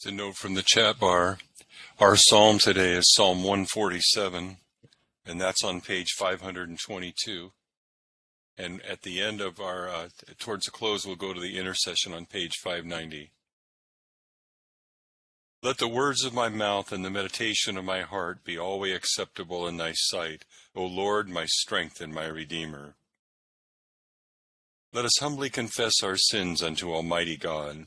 To note from the chat bar, our psalm today is Psalm 147, and that's on page 522. And at the end of our, uh, towards the close, we'll go to the intercession on page 590. Let the words of my mouth and the meditation of my heart be always acceptable in thy sight, O Lord, my strength and my redeemer. Let us humbly confess our sins unto Almighty God.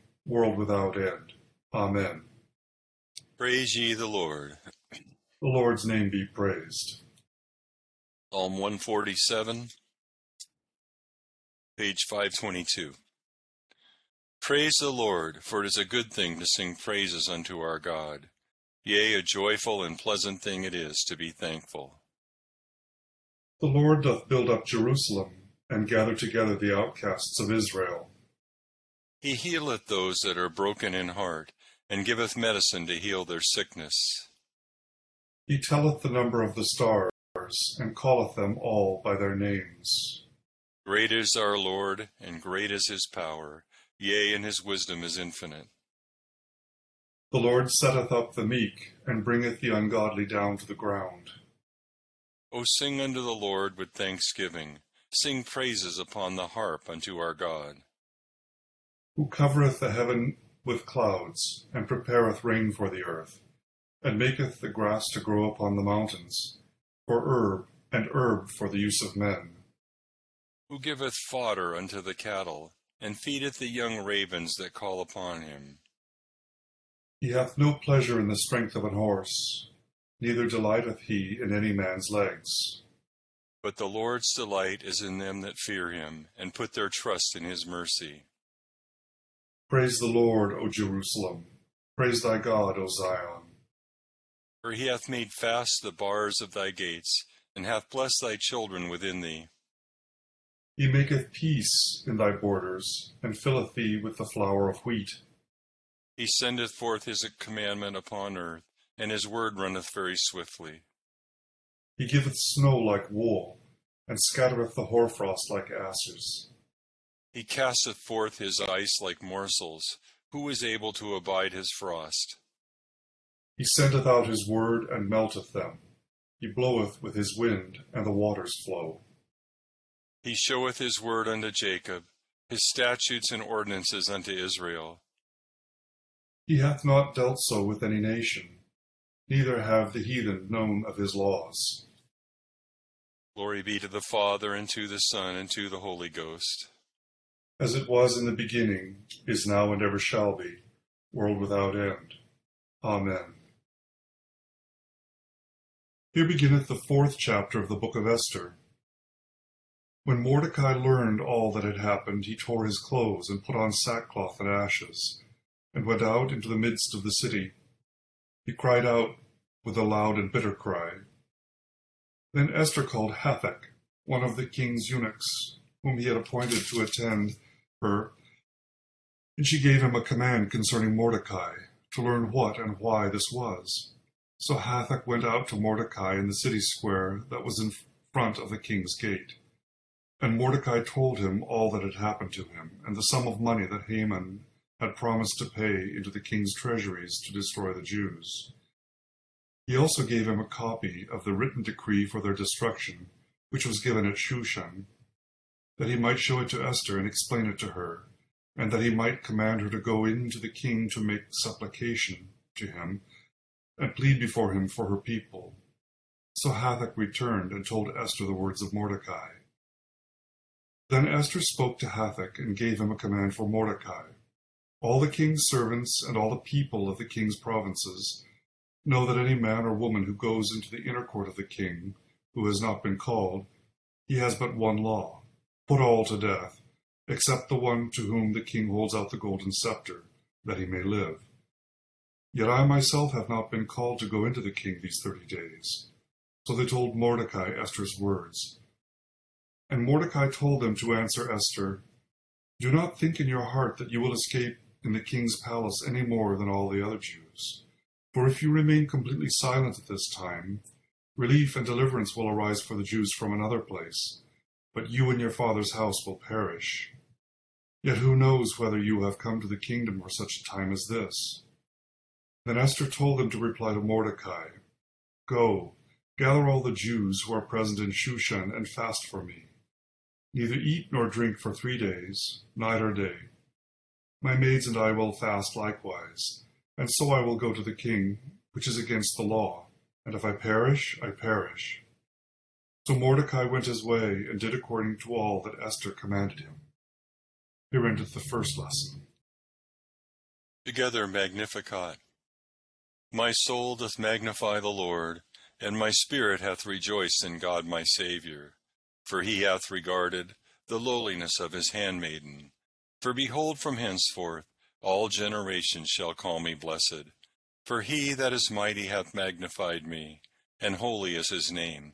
world without end. Amen. Praise ye the Lord. The Lord's name be praised. Psalm 147, page 522. Praise the Lord, for it is a good thing to sing praises unto our God. Yea, a joyful and pleasant thing it is to be thankful. The Lord doth build up Jerusalem, and gather together the outcasts of Israel. He healeth those that are broken in heart, and giveth medicine to heal their sickness. He telleth the number of the stars, and calleth them all by their names. Great is our Lord, and great is his power, yea, and his wisdom is infinite. The Lord setteth up the meek, and bringeth the ungodly down to the ground. O sing unto the Lord with thanksgiving, sing praises upon the harp unto our God who covereth the heaven with clouds, and prepareth rain for the earth, and maketh the grass to grow upon the mountains, for herb, and herb for the use of men. Who giveth fodder unto the cattle, and feedeth the young ravens that call upon him. He hath no pleasure in the strength of an horse, neither delighteth he in any man's legs. But the Lord's delight is in them that fear him, and put their trust in his mercy. Praise the Lord, O Jerusalem. Praise thy God, O Zion. For he hath made fast the bars of thy gates, and hath blessed thy children within thee. He maketh peace in thy borders, and filleth thee with the flour of wheat. He sendeth forth his commandment upon earth, and his word runneth very swiftly. He giveth snow like wool, and scattereth the hoarfrost like ashes. He casteth forth his ice like morsels. Who is able to abide his frost? He sendeth out his word and melteth them. He bloweth with his wind, and the waters flow. He showeth his word unto Jacob, his statutes and ordinances unto Israel. He hath not dealt so with any nation, neither have the heathen known of his laws. Glory be to the Father, and to the Son, and to the Holy Ghost as it was in the beginning, is now, and ever shall be, world without end. Amen. Here beginneth the fourth chapter of the book of Esther. When Mordecai learned all that had happened, he tore his clothes and put on sackcloth and ashes, and went out into the midst of the city. He cried out with a loud and bitter cry. Then Esther called Hathach, one of the king's eunuchs, whom he had appointed to attend her, and she gave him a command concerning Mordecai, to learn what and why this was. So Hathach went out to Mordecai in the city square that was in front of the king's gate. And Mordecai told him all that had happened to him, and the sum of money that Haman had promised to pay into the king's treasuries to destroy the Jews. He also gave him a copy of the written decree for their destruction, which was given at Shushan, that he might show it to Esther and explain it to her, and that he might command her to go in to the king to make supplication to him, and plead before him for her people. So Hathach returned and told Esther the words of Mordecai. Then Esther spoke to Hathach and gave him a command for Mordecai. All the king's servants and all the people of the king's provinces know that any man or woman who goes into the inner court of the king, who has not been called, he has but one law put all to death, except the one to whom the king holds out the golden scepter, that he may live. Yet I myself have not been called to go into the king these thirty days. So they told Mordecai Esther's words. And Mordecai told them to answer Esther, Do not think in your heart that you will escape in the king's palace any more than all the other Jews. For if you remain completely silent at this time, relief and deliverance will arise for the Jews from another place, but you and your father's house will perish. Yet who knows whether you have come to the kingdom for such a time as this? Then Esther told them to reply to Mordecai, Go, gather all the Jews who are present in Shushan and fast for me. Neither eat nor drink for three days, night or day. My maids and I will fast likewise, and so I will go to the king, which is against the law, and if I perish, I perish. So Mordecai went his way and did according to all that Esther commanded him. Here endeth the first lesson. Together Magnificat. My soul doth magnify the Lord, and my spirit hath rejoiced in God my Saviour. For he hath regarded the lowliness of his handmaiden. For behold, from henceforth all generations shall call me blessed. For he that is mighty hath magnified me, and holy is his name.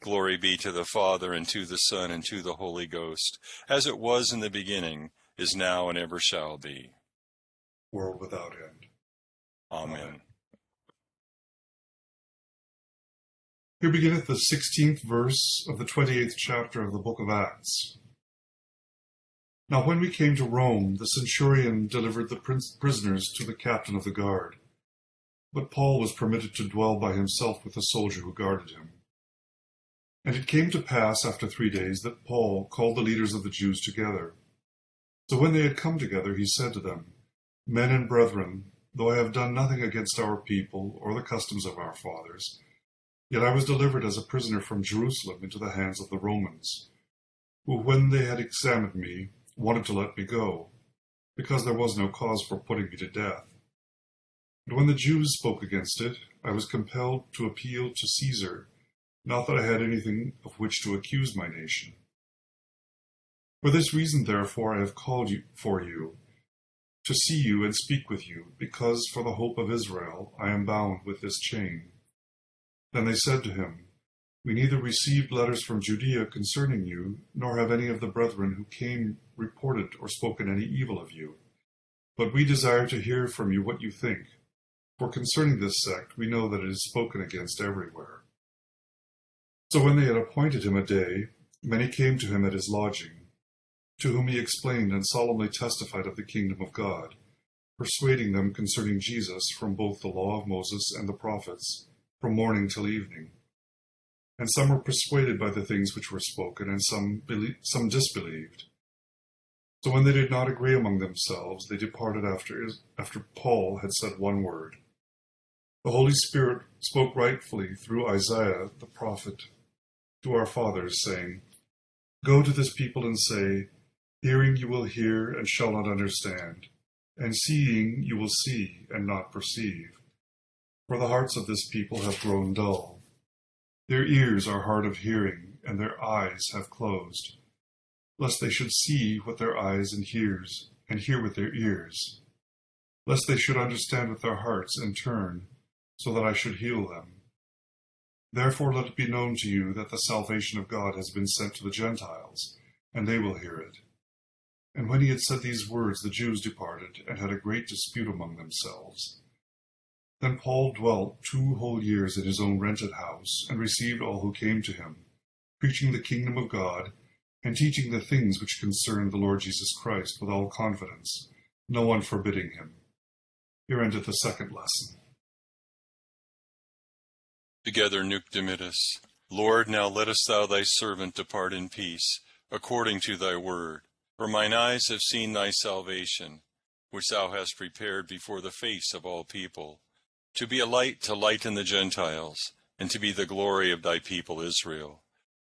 Glory be to the Father, and to the Son, and to the Holy Ghost, as it was in the beginning, is now, and ever shall be. World without end. Amen. Amen. Here beginneth the sixteenth verse of the twenty-eighth chapter of the book of Acts. Now when we came to Rome, the centurion delivered the prisoners to the captain of the guard. But Paul was permitted to dwell by himself with the soldier who guarded him. And it came to pass after three days that Paul called the leaders of the Jews together. So when they had come together, he said to them, Men and brethren, though I have done nothing against our people or the customs of our fathers, yet I was delivered as a prisoner from Jerusalem into the hands of the Romans, who, when they had examined me, wanted to let me go, because there was no cause for putting me to death. And when the Jews spoke against it, I was compelled to appeal to Caesar, not that I had anything of which to accuse my nation. For this reason, therefore, I have called you for you, to see you and speak with you, because for the hope of Israel I am bound with this chain. Then they said to him, We neither received letters from Judea concerning you, nor have any of the brethren who came reported or spoken any evil of you. But we desire to hear from you what you think. For concerning this sect, we know that it is spoken against everywhere. So when they had appointed him a day, many came to him at his lodging, to whom he explained and solemnly testified of the kingdom of God, persuading them concerning Jesus from both the law of Moses and the prophets, from morning till evening. and some were persuaded by the things which were spoken, and some, belie- some disbelieved. So when they did not agree among themselves, they departed after, after Paul had said one word. The Holy Spirit spoke rightfully through Isaiah the prophet to our fathers, saying, Go to this people and say, Hearing you will hear and shall not understand, and seeing you will see and not perceive. For the hearts of this people have grown dull. Their ears are hard of hearing, and their eyes have closed, lest they should see with their eyes and hears, and hear with their ears, lest they should understand with their hearts and turn, so that I should heal them. Therefore let it be known to you that the salvation of God has been sent to the Gentiles, and they will hear it. And when he had said these words, the Jews departed, and had a great dispute among themselves. Then Paul dwelt two whole years in his own rented house, and received all who came to him, preaching the kingdom of God, and teaching the things which concern the Lord Jesus Christ with all confidence, no one forbidding him. Here endeth the second lesson. Together, Nunc Dimittis. Lord, now lettest thou thy servant depart in peace, according to thy word. For mine eyes have seen thy salvation, which thou hast prepared before the face of all people, to be a light to lighten the Gentiles, and to be the glory of thy people Israel.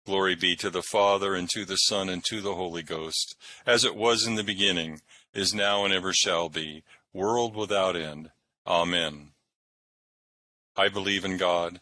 Glory be to the Father, and to the Son, and to the Holy Ghost, as it was in the beginning, is now, and ever shall be, world without end. Amen. I believe in God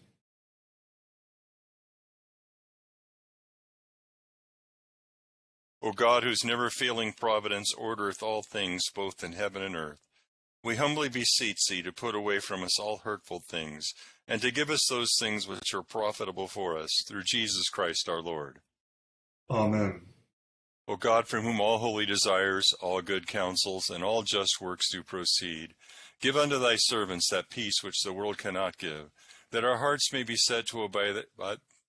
O God, whose never failing providence ordereth all things both in heaven and earth, we humbly beseech thee to put away from us all hurtful things, and to give us those things which are profitable for us, through Jesus Christ our Lord. Amen. O God, from whom all holy desires, all good counsels, and all just works do proceed, give unto thy servants that peace which the world cannot give, that our hearts may be set to obey, the,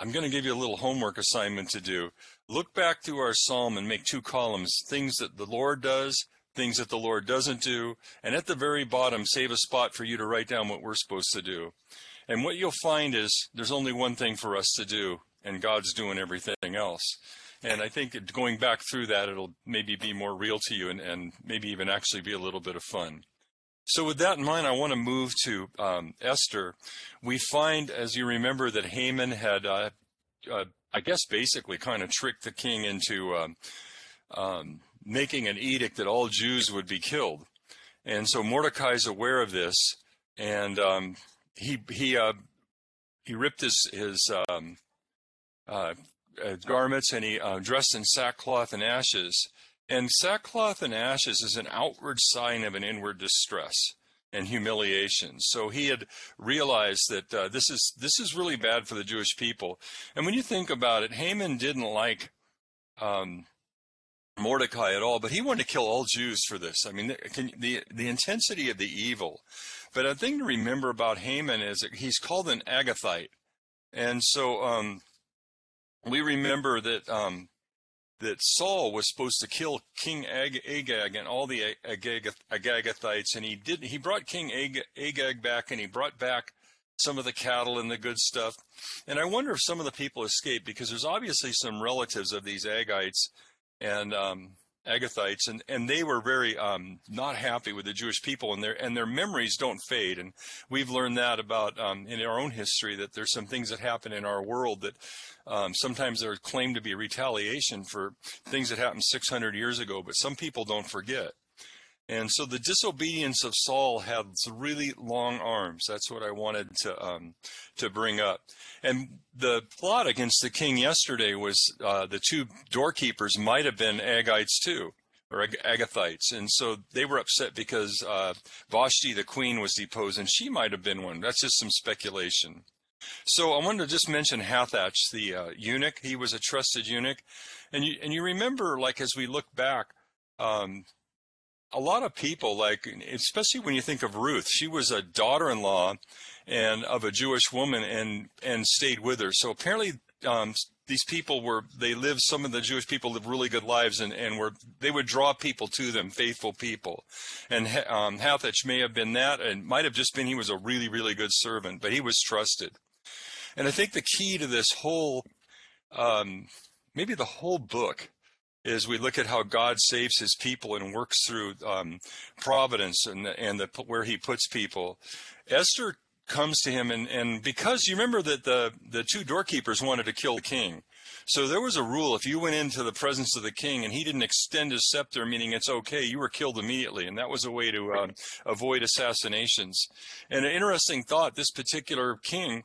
I'm going to give you a little homework assignment to do. Look back through our psalm and make two columns things that the Lord does, things that the Lord doesn't do, and at the very bottom, save a spot for you to write down what we're supposed to do. And what you'll find is there's only one thing for us to do, and God's doing everything else. And I think going back through that, it'll maybe be more real to you and, and maybe even actually be a little bit of fun. So, with that in mind, I want to move to um, Esther. We find, as you remember, that Haman had, uh, uh, I guess, basically kind of tricked the king into um, um, making an edict that all Jews would be killed. And so Mordecai is aware of this, and um, he he uh, he ripped his his um, uh, uh, garments and he uh, dressed in sackcloth and ashes, And sackcloth and ashes is an outward sign of an inward distress and humiliation. So he had realized that uh, this is this is really bad for the Jewish people. And when you think about it, Haman didn't like um, Mordecai at all, but he wanted to kill all Jews for this. I mean, the, the, the intensity of the evil. But a thing to remember about Haman is that he's called an Agathite, and so um, we remember that um, that Saul was supposed to kill King Ag- Agag and all the Agag- Agagathites, and he did. He brought King Ag- Agag back, and he brought back some of the cattle and the good stuff. And I wonder if some of the people escaped because there's obviously some relatives of these Agites and um, Agathites, and, and they were very um, not happy with the Jewish people, and their and their memories don't fade. And we've learned that about um, in our own history that there's some things that happen in our world that um, sometimes they're claimed to be retaliation for things that happened 600 years ago, but some people don't forget. And so the disobedience of Saul had really long arms. That's what I wanted to um, to bring up. And the plot against the king yesterday was uh, the two doorkeepers might have been Agites too, or Ag- Agathites, and so they were upset because uh, Vashti, the queen, was deposed, and she might have been one. That's just some speculation. So I wanted to just mention Hathach, the uh, eunuch. He was a trusted eunuch, and you and you remember, like as we look back. Um, a lot of people like especially when you think of Ruth she was a daughter-in-law and of a Jewish woman and and stayed with her. So apparently um, these people were they lived some of the Jewish people lived really good lives and, and were they would draw people to them faithful people. And um, Hathach may have been that and might have just been he was a really really good servant but he was trusted. And I think the key to this whole um, maybe the whole book is we look at how God saves his people and works through um, providence and, and the, where he puts people. Esther comes to him and, and because you remember that the, the two doorkeepers wanted to kill the king. So there was a rule if you went into the presence of the king and he didn't extend his scepter, meaning it's okay, you were killed immediately. And that was a way to um, avoid assassinations. And an interesting thought this particular king,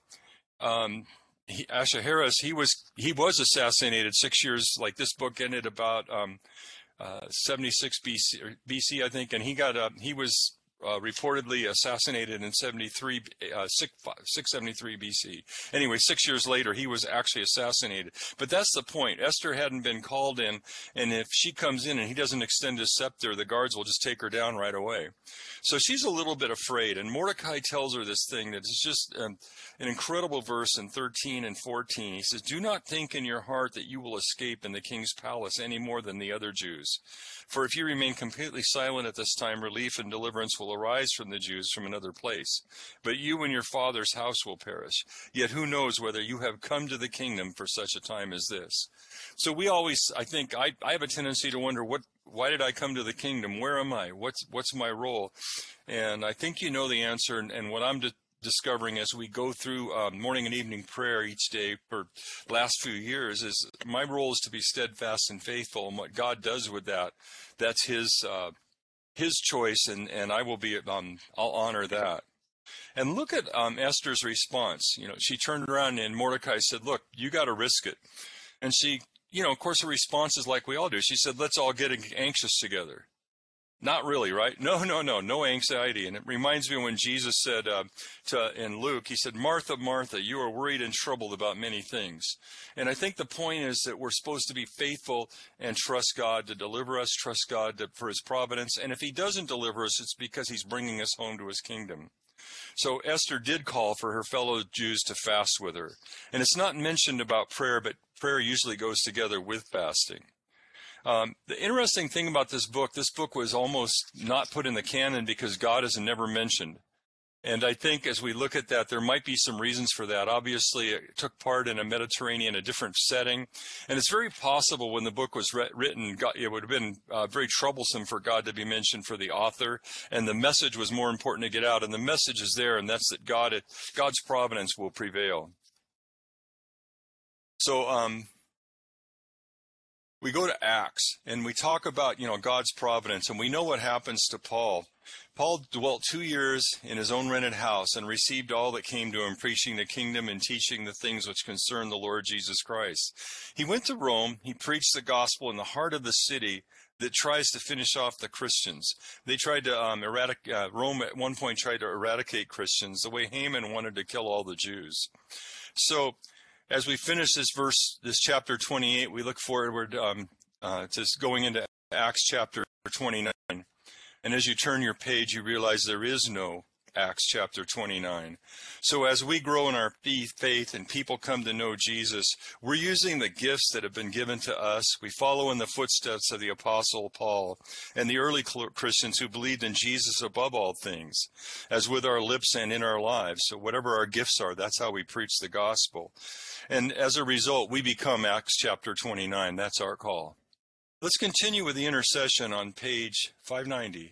um, he, Harris, he was he was assassinated six years. Like this book ended about um, uh, 76 BC, BC, I think, and he got uh, he was uh, reportedly assassinated in 73, uh, 673 BC. Anyway, six years later, he was actually assassinated. But that's the point. Esther hadn't been called in, and if she comes in and he doesn't extend his scepter, the guards will just take her down right away. So she's a little bit afraid, and Mordecai tells her this thing that is just um, an incredible verse in 13 and 14. He says, Do not think in your heart that you will escape in the king's palace any more than the other Jews. For if you remain completely silent at this time, relief and deliverance will arise from the Jews from another place. But you and your father's house will perish. Yet who knows whether you have come to the kingdom for such a time as this? So we always, I think, I, I have a tendency to wonder what, why did I come to the kingdom? Where am I? What's, what's my role? And I think you know the answer. And, and what I'm discovering as we go through um, morning and evening prayer each day for last few years is my role is to be steadfast and faithful and what god does with that that's his uh, his choice and and i will be um, i'll honor that. And look at um, esther's response. You know she turned around and mordecai said look you got to risk it. And she you know of course her response is like we all do. She said let's all get anxious together not really, right? No, no, no, no anxiety. And it reminds me when Jesus said uh, to, in Luke, he said, Martha, Martha, you are worried and troubled about many things. And I think the point is that we're supposed to be faithful and trust God to deliver us, trust God to, for his providence. And if he doesn't deliver us, it's because he's bringing us home to his kingdom. So Esther did call for her fellow Jews to fast with her. And it's not mentioned about prayer, but prayer usually goes together with fasting. Um, the interesting thing about this book, this book was almost not put in the canon because God is never mentioned. And I think as we look at that, there might be some reasons for that. Obviously, it took part in a Mediterranean, a different setting. And it's very possible when the book was re- written, God, it would have been uh, very troublesome for God to be mentioned for the author. And the message was more important to get out. And the message is there, and that's that God, God's providence will prevail. So, um, we go to Acts and we talk about, you know, God's providence and we know what happens to Paul Paul dwelt two years in his own rented house and received all that came to him, preaching the kingdom and teaching the things which concern the Lord Jesus Christ. He went to Rome. He preached the gospel in the heart of the city that tries to finish off the Christians. They tried to um, eradicate, uh, Rome at one point tried to eradicate Christians the way Haman wanted to kill all the Jews. So, as we finish this verse, this chapter 28, we look forward um, uh, to going into Acts chapter 29. And as you turn your page, you realize there is no Acts chapter 29. So as we grow in our faith and people come to know Jesus, we're using the gifts that have been given to us. We follow in the footsteps of the apostle Paul and the early Christians who believed in Jesus above all things, as with our lips and in our lives. So whatever our gifts are, that's how we preach the gospel. And as a result, we become Acts chapter 29. That's our call. Let's continue with the intercession on page 590.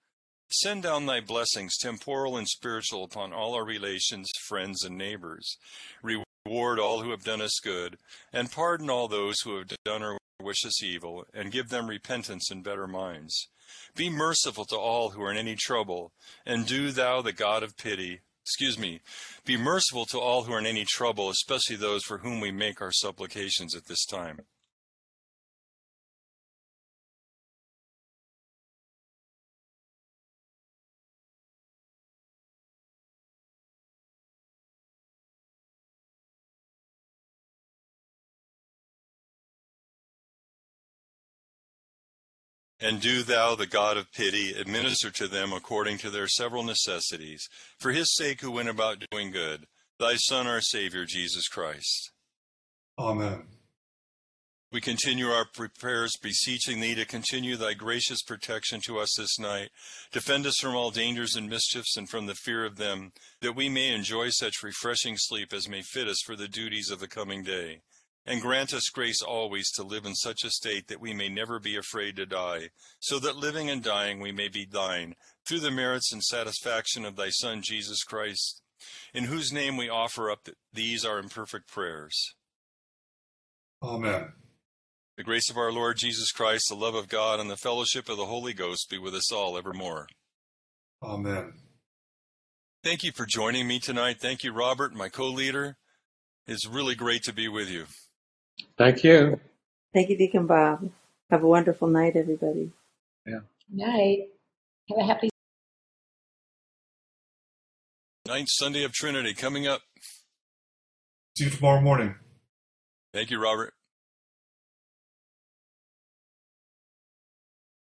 Send down thy blessings, temporal and spiritual, upon all our relations, friends, and neighbors. Reward all who have done us good, and pardon all those who have done or wish us evil, and give them repentance and better minds. Be merciful to all who are in any trouble, and do thou, the God of pity, excuse me, be merciful to all who are in any trouble, especially those for whom we make our supplications at this time. And do thou, the God of pity, administer to them according to their several necessities, for his sake who went about doing good, thy Son, our Savior, Jesus Christ. Amen. We continue our prayers, beseeching thee to continue thy gracious protection to us this night. Defend us from all dangers and mischiefs and from the fear of them, that we may enjoy such refreshing sleep as may fit us for the duties of the coming day. And grant us grace always to live in such a state that we may never be afraid to die, so that living and dying we may be thine, through the merits and satisfaction of thy Son, Jesus Christ, in whose name we offer up these our imperfect prayers. Amen. The grace of our Lord Jesus Christ, the love of God, and the fellowship of the Holy Ghost be with us all evermore. Amen. Thank you for joining me tonight. Thank you, Robert, my co leader. It's really great to be with you. Thank you. Thank you, Deacon Bob. Have a wonderful night, everybody. Yeah. Night. Have a happy Ninth Sunday of Trinity coming up. See you tomorrow morning. Thank you, Robert.